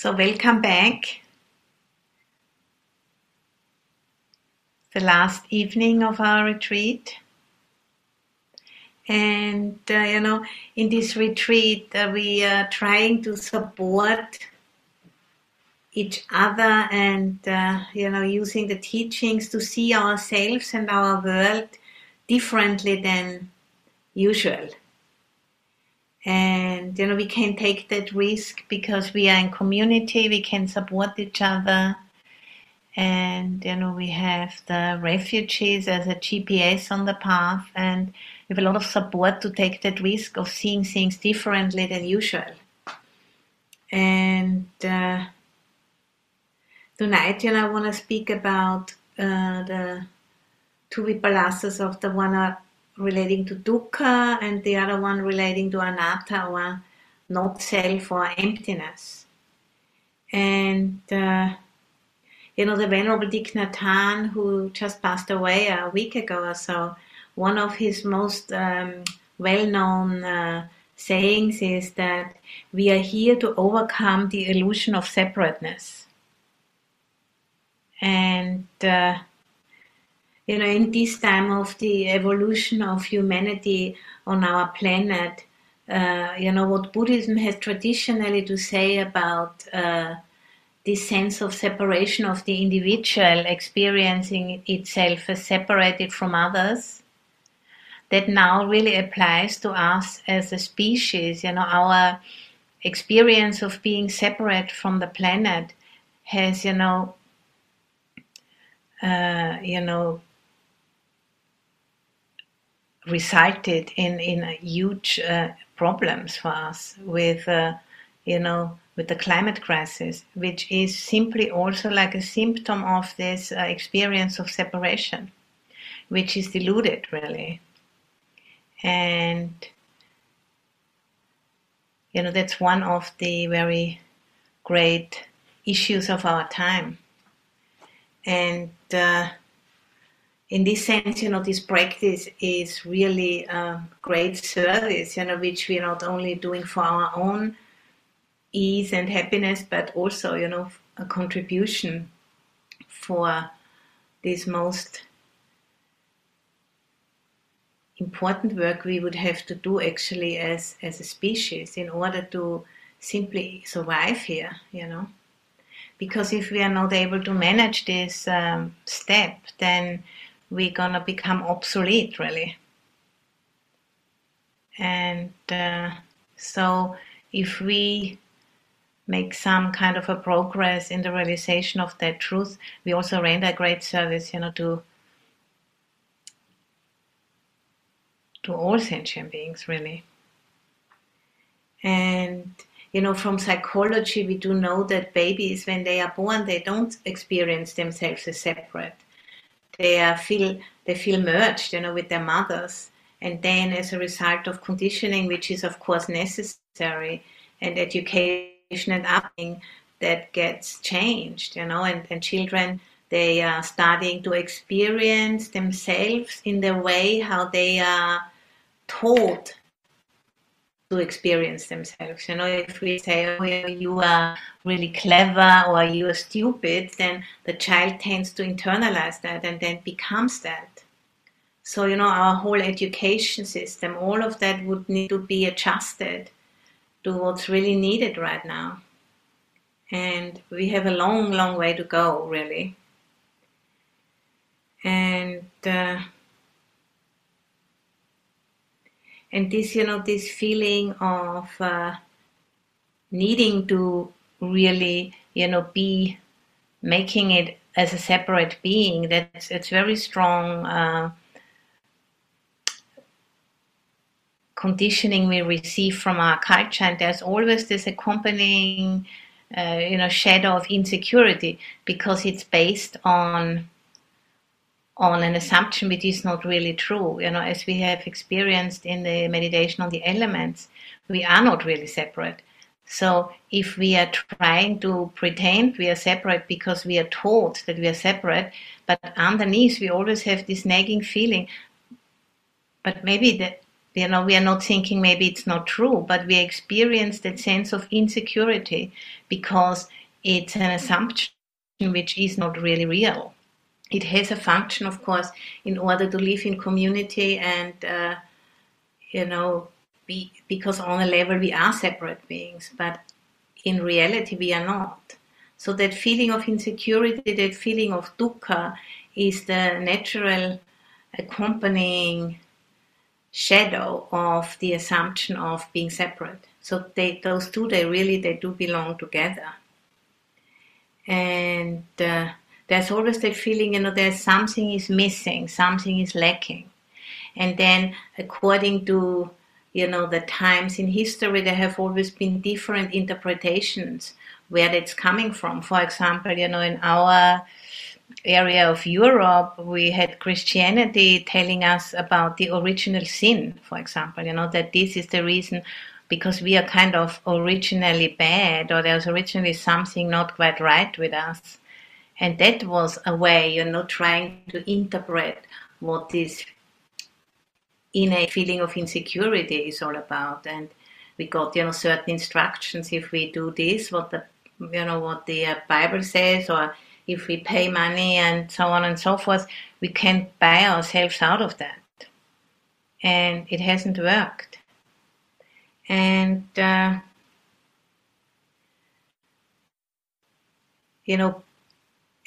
So, welcome back. The last evening of our retreat. And, uh, you know, in this retreat, uh, we are trying to support each other and, uh, you know, using the teachings to see ourselves and our world differently than usual and you know we can take that risk because we are in community we can support each other. And you know we have the refugees as a gps on the path and we have a lot of support to take that risk of seeing things differently than usual. And uh, tonight you know i want to speak about uh, the two vipallasas of the one relating to dukkha and the other one relating to anatta or not self or emptiness. And uh, you know, the Venerable Thich Nhat Hanh, who just passed away a week ago or so, one of his most um, well-known uh, sayings is that we are here to overcome the illusion of separateness. And uh, you know, in this time of the evolution of humanity on our planet, uh, you know, what Buddhism has traditionally to say about uh, this sense of separation of the individual experiencing itself as separated from others, that now really applies to us as a species. You know, our experience of being separate from the planet has, you know, uh, you know, resulted in in huge uh, problems for us with uh, you know with the climate crisis, which is simply also like a symptom of this uh, experience of separation, which is diluted really, and you know that's one of the very great issues of our time, and uh, in this sense, you know, this practice is really a great service, you know, which we're not only doing for our own ease and happiness, but also, you know, a contribution for this most important work we would have to do actually as, as a species in order to simply survive here, you know. Because if we are not able to manage this um, step, then we're gonna become obsolete really. And uh, so if we make some kind of a progress in the realization of that truth we also render great service you know to to all sentient beings really. And you know from psychology we do know that babies when they are born they don't experience themselves as separate they uh, feel they feel merged, you know, with their mothers, and then as a result of conditioning, which is of course necessary, and education and upbringing, that gets changed, you know, and, and children they are starting to experience themselves in the way how they are taught to experience themselves. You know, if we say, oh, you are really clever or you are stupid, then the child tends to internalize that and then becomes that. So, you know, our whole education system, all of that would need to be adjusted to what's really needed right now. And we have a long, long way to go, really. And, uh, and this you know this feeling of uh, needing to really you know be making it as a separate being that's it's very strong uh, conditioning we receive from our culture. And there's always this accompanying uh, you know shadow of insecurity because it's based on on an assumption which is not really true. You know, as we have experienced in the meditation on the elements, we are not really separate. So if we are trying to pretend we are separate because we are taught that we are separate, but underneath we always have this nagging feeling. But maybe that you know, we are not thinking maybe it's not true, but we experience that sense of insecurity because it's an assumption which is not really real. It has a function, of course, in order to live in community and, uh, you know, be, because on a level we are separate beings, but in reality we are not. So that feeling of insecurity, that feeling of dukkha, is the natural accompanying shadow of the assumption of being separate. So they, those two, they really, they do belong together. And uh, there's always that feeling, you know, there's something is missing, something is lacking. And then according to, you know, the times in history, there have always been different interpretations where that's coming from. For example, you know, in our area of Europe, we had Christianity telling us about the original sin, for example, you know, that this is the reason because we are kind of originally bad or there's originally something not quite right with us. And that was a way, you know, trying to interpret what this innate feeling of insecurity is all about. And we got, you know, certain instructions if we do this, what the, you know, what the uh, Bible says, or if we pay money and so on and so forth, we can buy ourselves out of that. And it hasn't worked. And, uh, you know,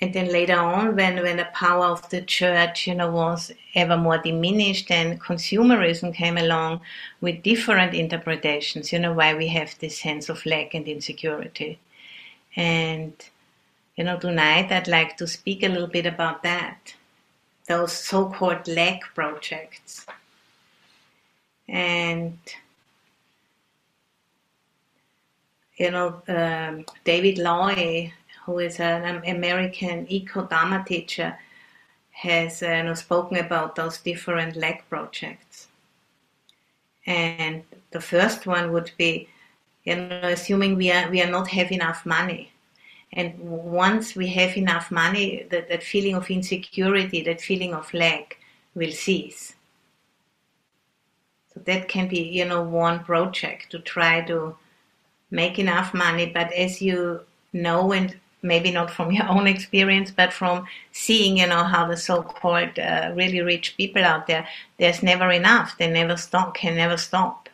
and then later on, when, when the power of the church, you know, was ever more diminished and consumerism came along with different interpretations, you know, why we have this sense of lack and insecurity. And you know, tonight I'd like to speak a little bit about that, those so-called lack projects. And, you know, um, David Loy, who is an American eco-Dharma teacher, has uh, you know, spoken about those different lack projects. And the first one would be, you know, assuming we are we are not have enough money and once we have enough money, that, that feeling of insecurity, that feeling of lack will cease. So that can be, you know, one project to try to make enough money. But as you know, and maybe not from your own experience, but from seeing, you know, how the so-called uh, really rich people out there, there's never enough. They never stop, can never stop,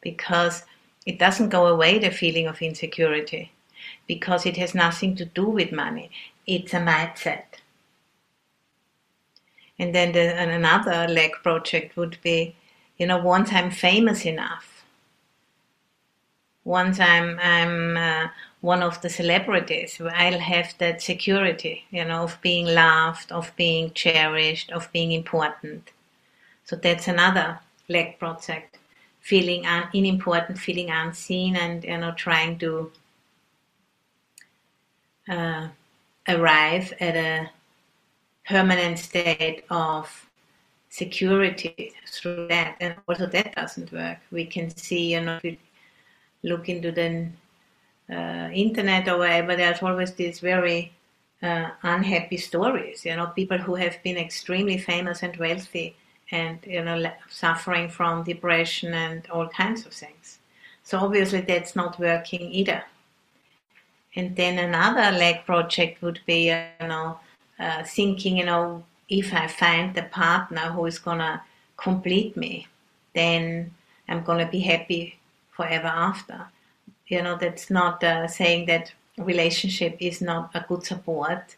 because it doesn't go away. The feeling of insecurity because it has nothing to do with money. It's a mindset. And then the, another lack project would be, you know, once I'm famous enough, once I'm I'm uh, one of the celebrities, I'll have that security, you know, of being loved, of being cherished, of being important. So that's another lack project, feeling un- unimportant, feeling unseen, and you know, trying to uh, arrive at a permanent state of security through that. And also that doesn't work. We can see, you know, look into the uh, internet or wherever, there's always these very uh, unhappy stories. You know, people who have been extremely famous and wealthy, and you know, suffering from depression and all kinds of things. So obviously, that's not working either. And then another lack project would be, you know, uh, thinking, you know, if I find the partner who is gonna complete me, then I'm gonna be happy forever after. You know, that's not uh, saying that relationship is not a good support,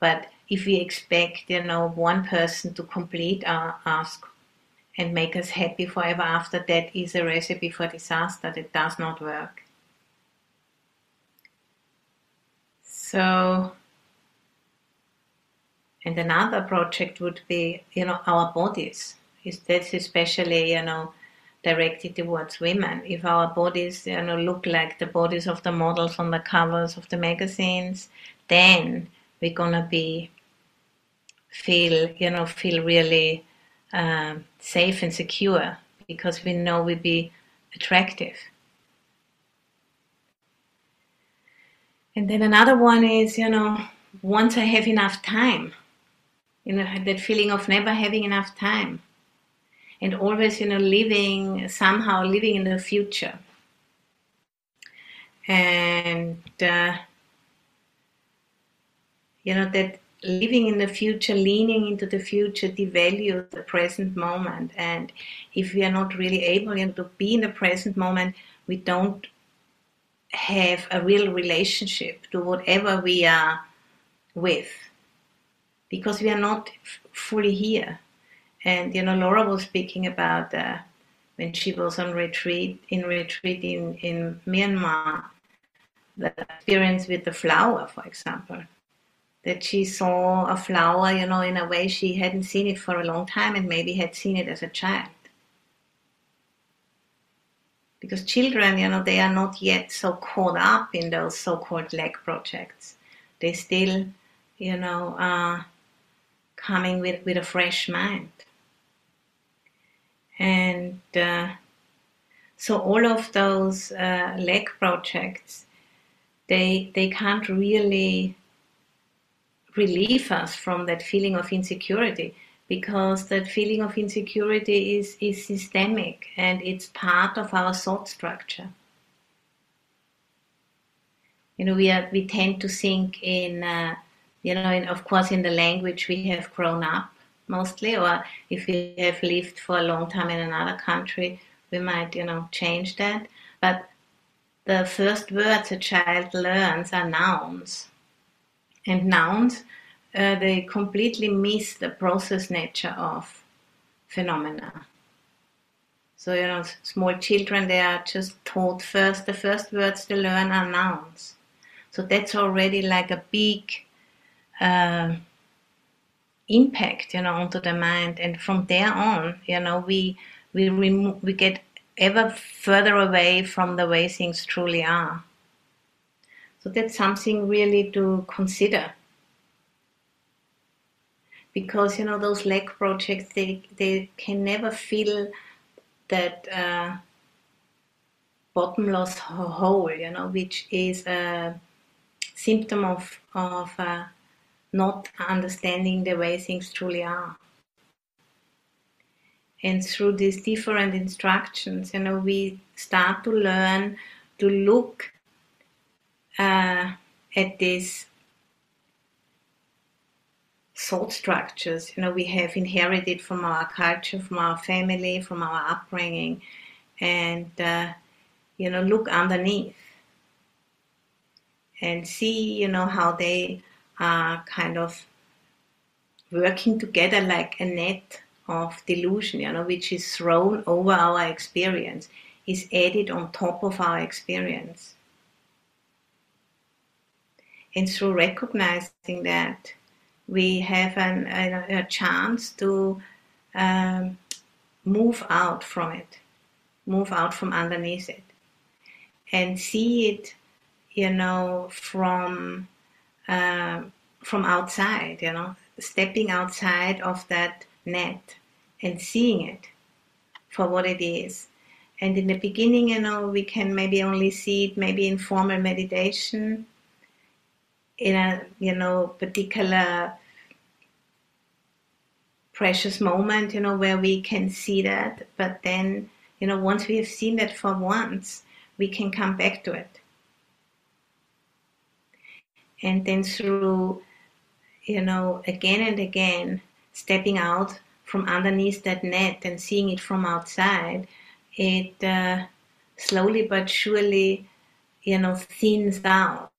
but if we expect, you know, one person to complete our ask and make us happy forever after, that is a recipe for disaster. That does not work. So, and another project would be, you know, our bodies. That's especially, you know, directed towards women. If our bodies, you know, look like the bodies of the models on the covers of the magazines, then we're gonna be feel, you know, feel really uh, safe and secure because we know we be attractive. And then another one is, you know, once I have enough time, you know, that feeling of never having enough time. And always, you know, living somehow living in the future. And uh, you know that living in the future, leaning into the future, devalues the present moment. And if we are not really able you know, to be in the present moment, we don't have a real relationship to whatever we are with because we are not f- fully here. And you know, Laura was speaking about uh, when she was on retreat in retreat in, in Myanmar, the experience with the flower, for example that she saw a flower, you know, in a way she hadn't seen it for a long time and maybe had seen it as a child. Because children, you know, they are not yet so caught up in those so called lack projects. They still, you know, are coming with, with a fresh mind. And uh, so all of those uh, lack projects, they, they can't really relieve us from that feeling of insecurity because that feeling of insecurity is, is systemic and it's part of our thought structure. You know, we are we tend to think in, uh, you know, in, of course, in the language we have grown up mostly, or if we have lived for a long time in another country, we might, you know, change that. But the first words a child learns are nouns and nouns, uh, they completely miss the process nature of phenomena. So, you know, small children, they are just taught first, the first words they learn are nouns. So that's already like a big uh, impact, you know, onto the mind. And from there on, you know, we, we, remo- we get ever further away from the way things truly are. So that's something really to consider. Because you know those lack projects, they they can never fill that uh, bottomless hole, you know, which is a symptom of of uh, not understanding the way things truly are. And through these different instructions, you know, we start to learn to look uh, at these thought structures you know we have inherited from our culture from our family from our upbringing and uh, you know look underneath and see you know how they are kind of working together like a net of delusion you know which is thrown over our experience is added on top of our experience. And through recognizing that, we have an, a, a chance to um, move out from it, move out from underneath it, and see it, you know, from uh, from outside, you know, stepping outside of that net and seeing it for what it is. And in the beginning, you know, we can maybe only see it maybe in formal meditation in a you know particular precious moment you know where we can see that but then you know once we have seen that for once we can come back to it and then through you know again and again stepping out from underneath that net and seeing it from outside it uh, slowly but surely you know thins out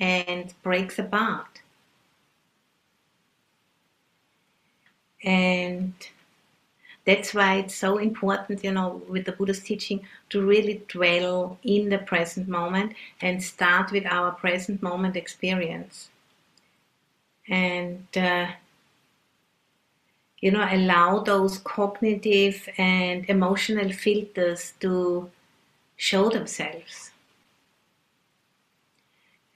and breaks apart. And that's why it's so important, you know, with the Buddha's teaching to really dwell in the present moment and start with our present moment experience. And, uh, you know, allow those cognitive and emotional filters to show themselves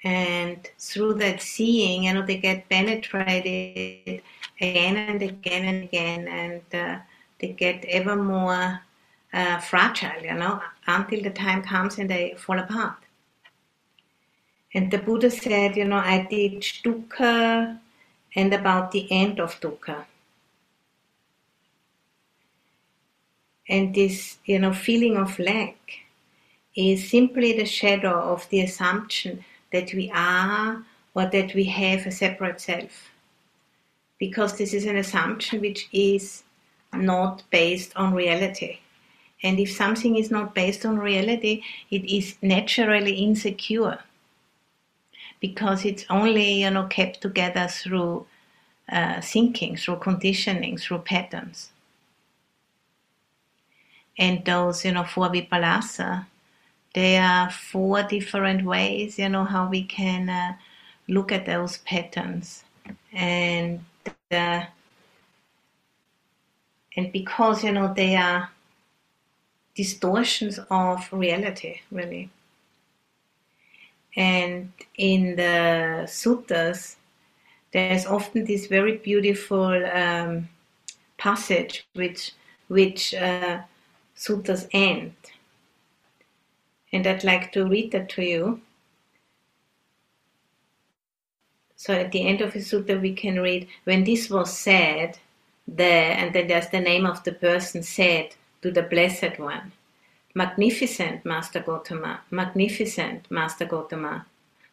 and through that seeing, you know, they get penetrated again and again and again, and uh, they get ever more uh, fragile, you know, until the time comes and they fall apart. And the Buddha said, you know, I teach dukkha and about the end of dukkha. And this, you know, feeling of lack is simply the shadow of the assumption that we are or that we have a separate self. Because this is an assumption which is not based on reality. And if something is not based on reality, it is naturally insecure because it's only you know kept together through uh, thinking, through conditioning, through patterns. And those you know four vipallasa, there are four different ways you know how we can uh, look at those patterns and uh, and because you know they are distortions of reality really and in the suttas, there's often this very beautiful um, passage which which uh, suttas end. And I'd like to read that to you. So at the end of the sutta, we can read, when this was said, there, and then there's the name of the person said to the Blessed One. Magnificent, Master Gotama, magnificent, Master Gotama.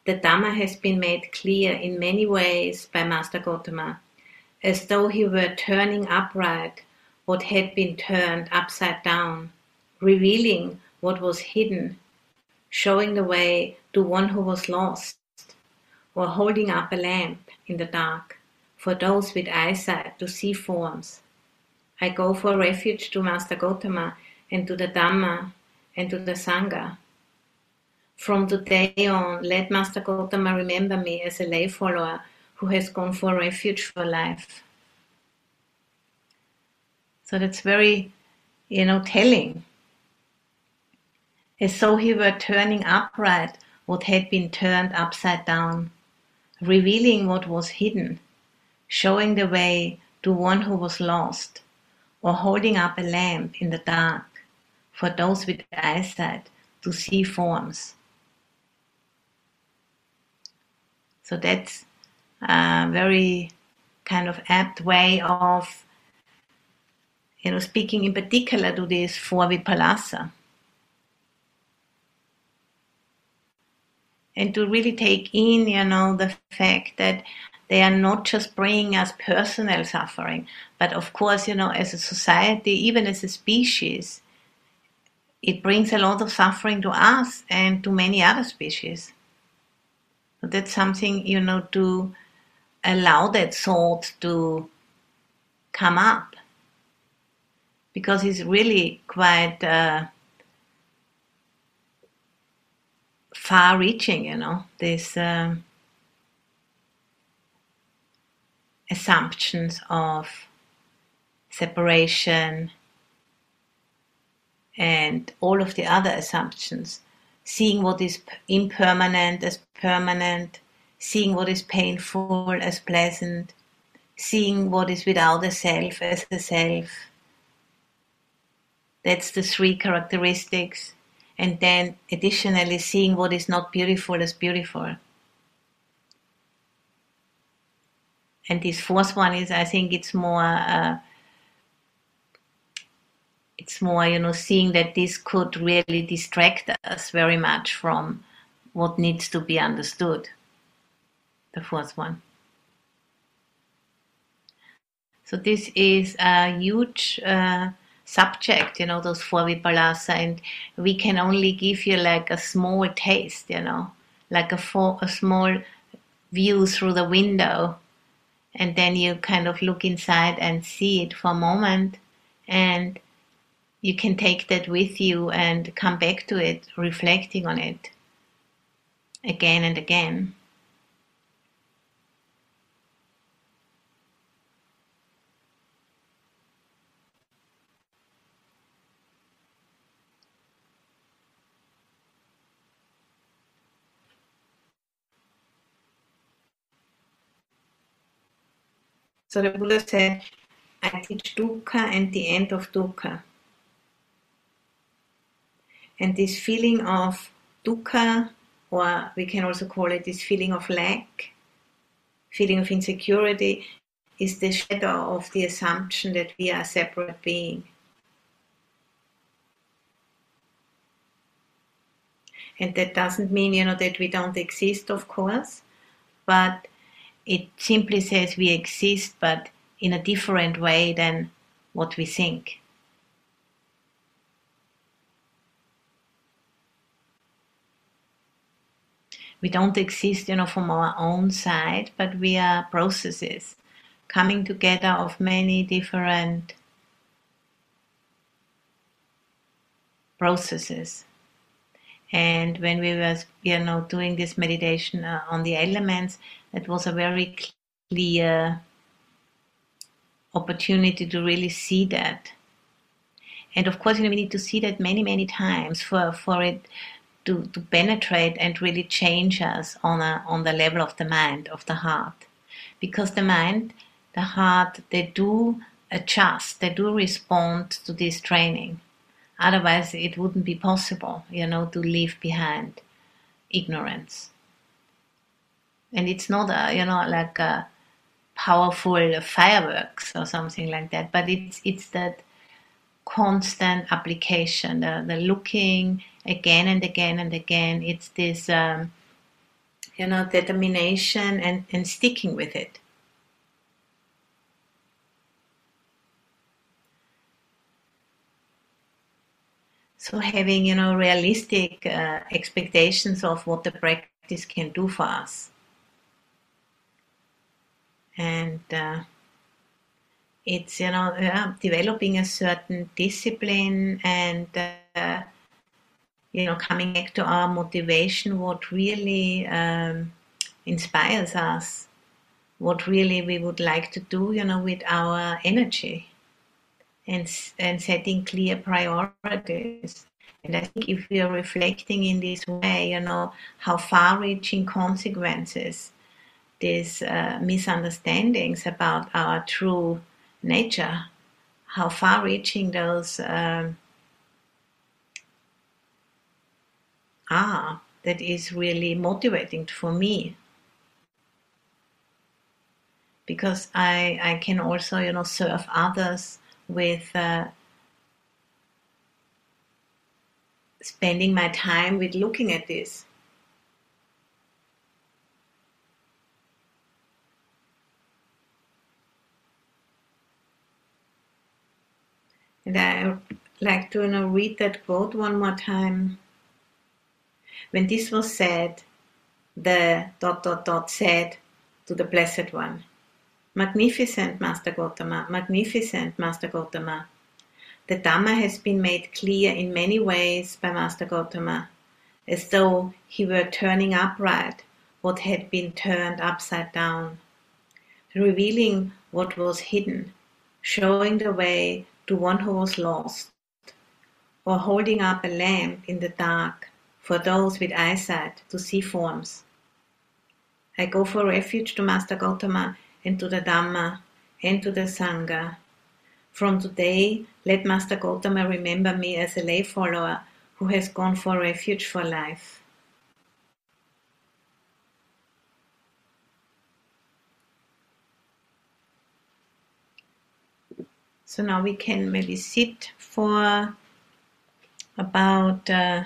The Dhamma has been made clear in many ways by Master Gotama, as though he were turning upright what had been turned upside down, revealing what was hidden, showing the way to one who was lost, or holding up a lamp in the dark for those with eyesight to see forms. I go for refuge to Master Gotama and to the Dhamma and to the Sangha. From today on, let Master Gotama remember me as a lay follower who has gone for refuge for life. So that's very, you know, telling. As though he were turning upright what had been turned upside down, revealing what was hidden, showing the way to one who was lost, or holding up a lamp in the dark for those with eyesight to see forms. So that's a very kind of apt way of you know speaking in particular to this four vipallasa. And to really take in, you know, the fact that they are not just bringing us personal suffering, but of course, you know, as a society, even as a species, it brings a lot of suffering to us and to many other species. So that's something, you know, to allow that thought to come up. Because it's really quite uh, far reaching, you know, this. um, assumptions of separation, and all of the other assumptions, seeing what is impermanent as permanent, seeing what is painful as pleasant, seeing what is without a self as a self. That's the three characteristics. And then additionally, seeing what is not beautiful as beautiful. And this fourth one is, I think it's more uh, it's more, you know, seeing that this could really distract us very much from what needs to be understood. The fourth one. So this is a huge uh, subject, you know, those four vipallasa, and we can only give you like a small taste, you know, like a, a small view through the window, and then you kind of look inside and see it for a moment, and you can take that with you and come back to it, reflecting on it again and again. So the Buddha said, I teach dukkha and the end of dukkha. And this feeling of dukkha, or we can also call it this feeling of lack, feeling of insecurity, is the shadow of the assumption that we are a separate being. And that doesn't mean, you know, that we don't exist, of course, but it simply says we exist, but in a different way than what we think. We don't exist, you know, from our own side, but we are processes coming together of many different processes. And when we were, you know, doing this meditation uh, on the elements, it was a very clear opportunity to really see that. And of course, you know, we need to see that many, many times for, for it to, to penetrate and really change us on, a, on the level of the mind, of the heart. Because the mind, the heart, they do adjust, they do respond to this training. Otherwise, it wouldn't be possible, you know, to leave behind ignorance. And it's not, a, you know, like a powerful fireworks or something like that, but it's it's that constant application, the, the looking again and again and again. It's this, um, you know, determination and, and sticking with it. So having, you know, realistic uh, expectations of what the practice can do for us. And uh, it's, you know, yeah, developing a certain discipline and, uh, you know, coming back to our motivation, what really um, inspires us, what really we would like to do, you know, with our energy and, and setting clear priorities. And I think if we are reflecting in this way, you know, how far reaching consequences these uh, misunderstandings about our true nature, how far reaching those um, are, that is really motivating for me. Because I, I can also, you know, serve others with uh, spending my time with looking at this. And I like to you know, read that quote one more time. When this was said, the dot dot dot said to the Blessed One, Magnificent, Master Gotama, magnificent, Master Gotama. The Dhamma has been made clear in many ways by Master Gotama, as though he were turning upright what had been turned upside down, revealing what was hidden, showing the way to one who was lost, or holding up a lamp in the dark for those with eyesight to see forms. I go for refuge to Master Gotama and to the Dhamma and to the Sangha. From today, let Master Gotama remember me as a lay follower who has gone for refuge for life. So now we can maybe sit for about uh,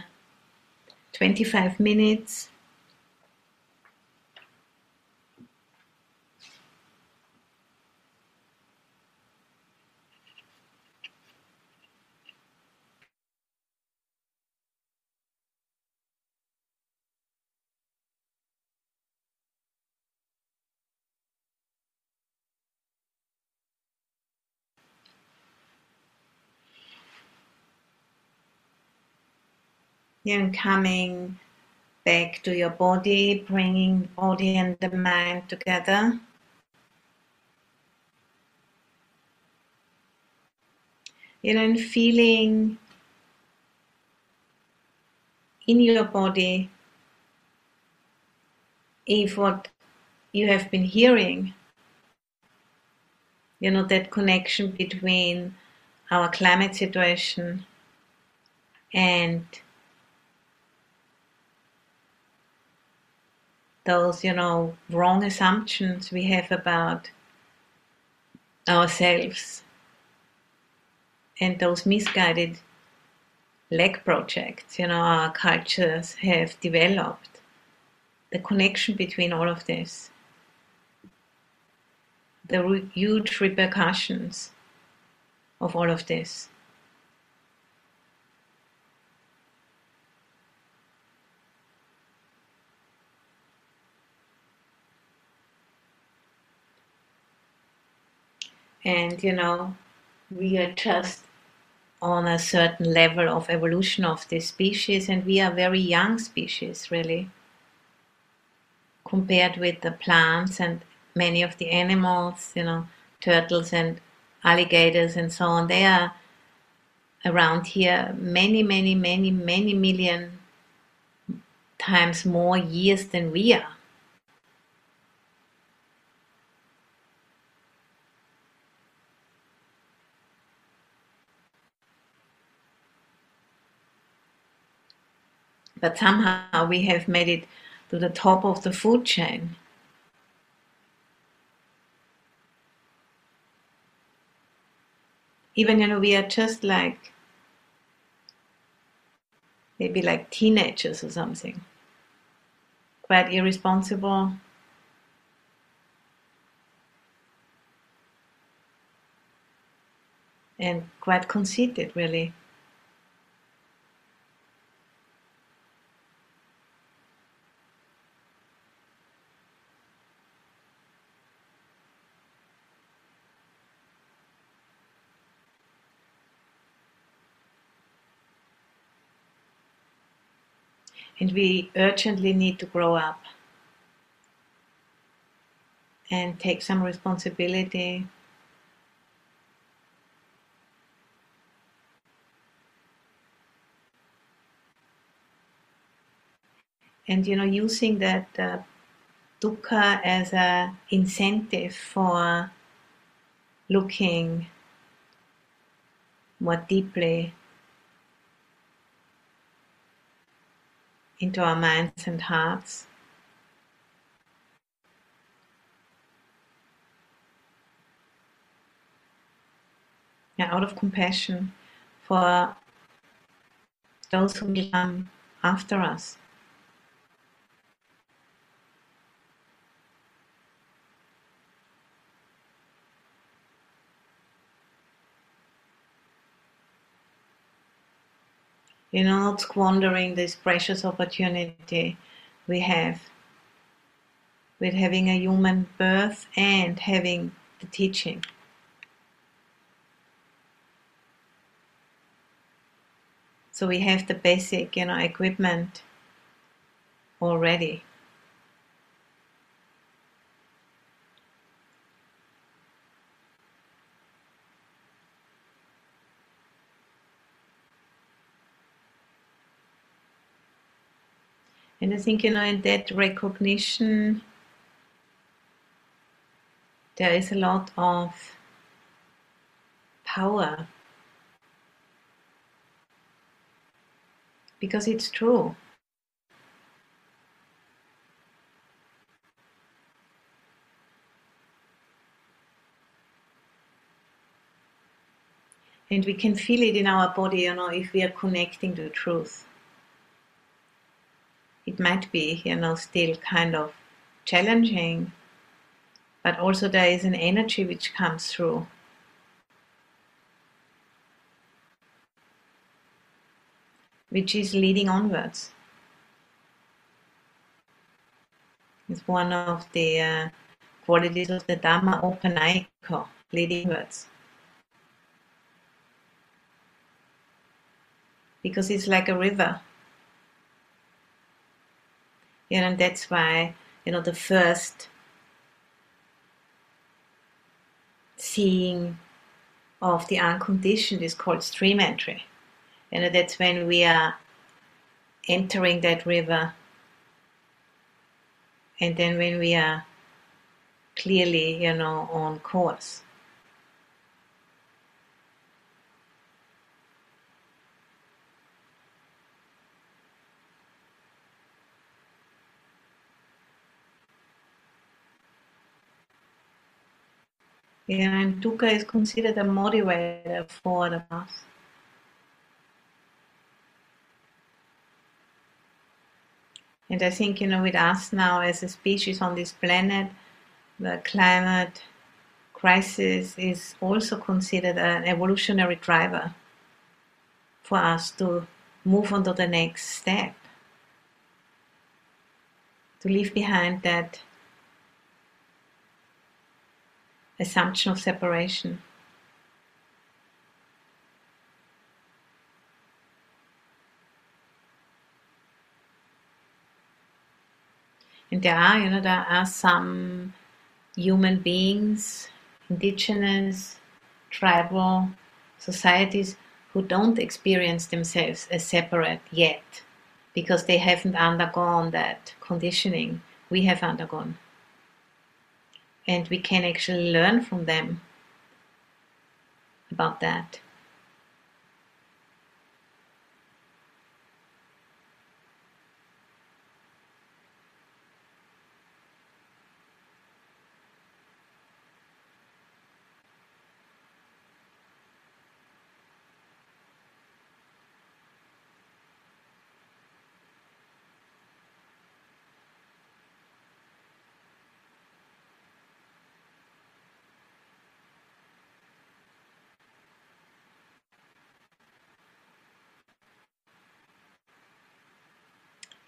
25 minutes and coming back to your body, bringing body and the mind together. You know, feeling in your body if what you have been hearing, you know, that connection between our climate situation and those, you know, wrong assumptions we have about ourselves and those misguided lack projects, you know, our cultures have developed. The connection between all of this, the huge repercussions of all of this. And you know, we are just on a certain level of evolution of this species, and we are very young species, really, compared with the plants and many of the animals, you know, turtles and alligators and so on. They are around here many, many, many, many million times more years than we are. But somehow we have made it to the top of the food chain. Even you know we are just like maybe like teenagers or something. Quite irresponsible. And quite conceited, really. And we urgently need to grow up and take some responsibility. And you know, using that uh, dukkha as an incentive for looking more deeply into our minds and hearts. Yeah, out of compassion for those who will come after us. You know, not squandering this precious opportunity we have with having a human birth and having the teaching. So we have the basic, you know, equipment already. And I think, you know, in that recognition, there is a lot of power. Because it's true. And we can feel it in our body, you know, if we are connecting to truth it might be, you know, still kind of challenging, but also there is an energy which comes through. Which is leading onwards. It's one of the uh, qualities of the Dhamma Opanayiko, leading onwards. Because it's like a river you know, and that's why, you know, the first seeing of the unconditioned is called stream entry. You know, that's when we are entering that river. And then when we are clearly, you know, on course. Yeah, and dukkha is considered a motivator for the path. And I think, you know, with us now as a species on this planet, the climate crisis is also considered an evolutionary driver for us to move on to the next step, to leave behind that assumption of separation. And there are, you know, there are some human beings, indigenous, tribal societies who don't experience themselves as separate yet because they haven't undergone that conditioning we have undergone. And we can actually learn from them about that.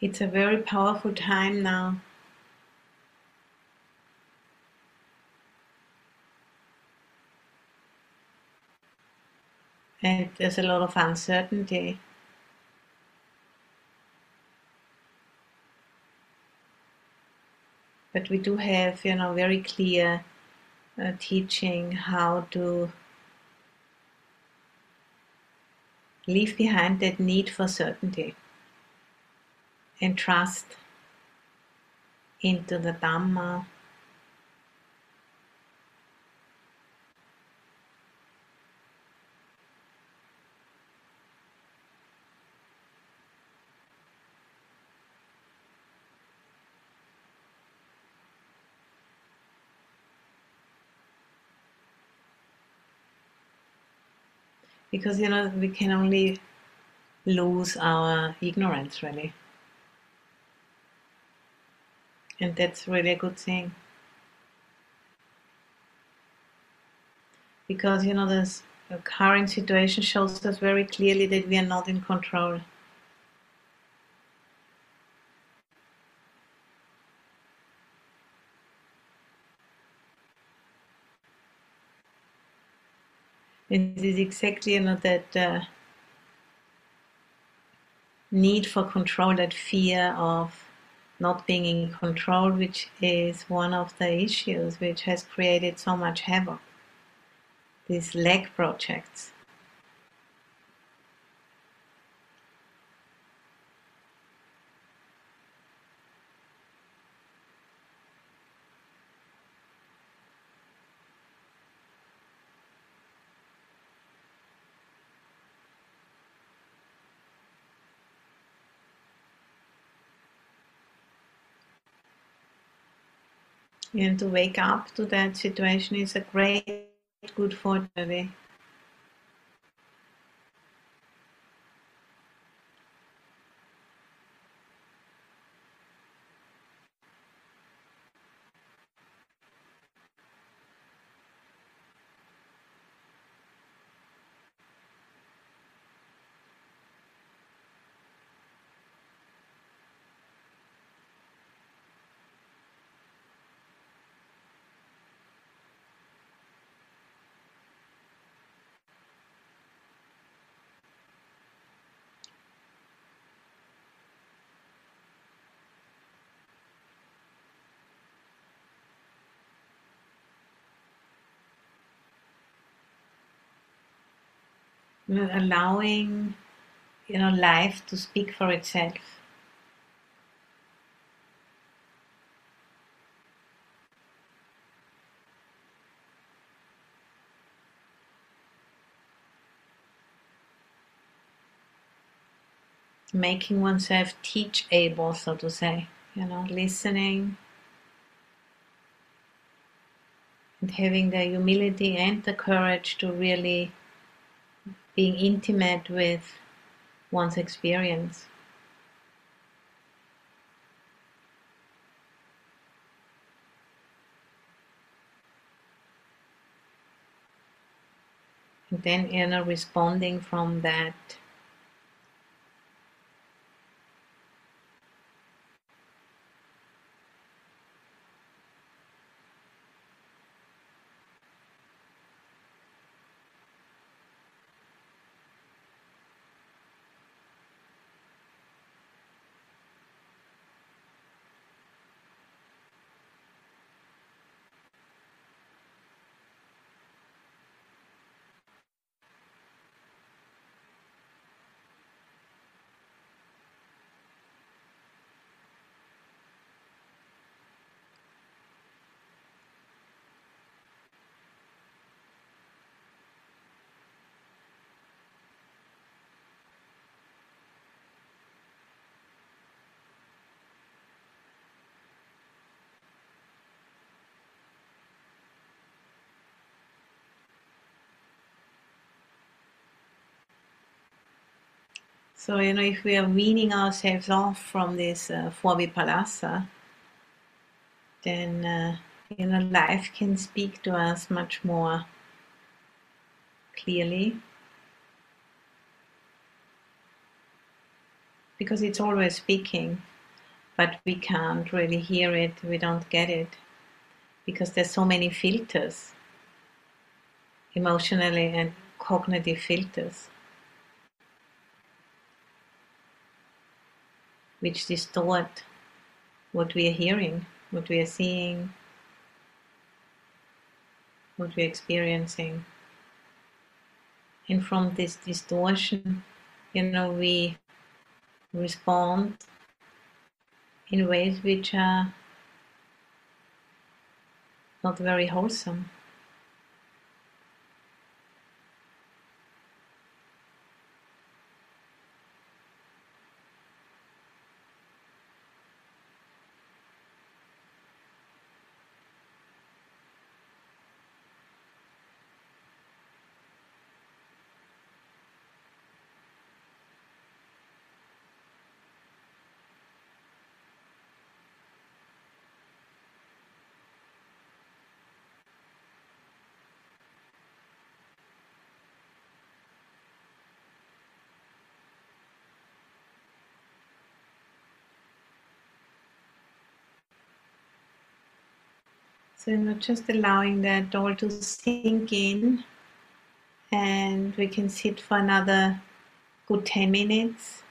It's a very powerful time now. And there's a lot of uncertainty. But we do have, you know, very clear uh, teaching how to leave behind that need for certainty and trust into the Dhamma. Because you know we can only lose our ignorance really. And that's really a good thing. Because, you know, this current situation shows us very clearly that we are not in control. It is exactly, you know, that uh, need for control, that fear of not being in control, which is one of the issues which has created so much havoc. These lack projects. And to wake up to that situation is a great good fortune allowing you know life to speak for itself. Making oneself teach able so to say you know listening and having the humility and the courage to really being intimate with one's experience. And then, you know, responding from that So, you know, if we are weaning ourselves off from this uh, four vipallasa, then, uh, you know, life can speak to us much more clearly. Because it's always speaking, but we can't really hear it, we don't get it, because there's so many filters, emotionally and cognitive filters. Which distort what we are hearing, what we are seeing, what we're experiencing. And from this distortion, you know, we respond in ways which are not very wholesome. So, you know, just allowing that all to sink in, and we can sit for another good 10 minutes.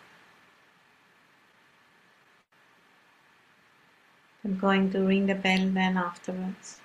I'm going to ring the bell then afterwards.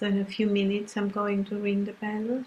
So in a few minutes I'm going to ring the bell.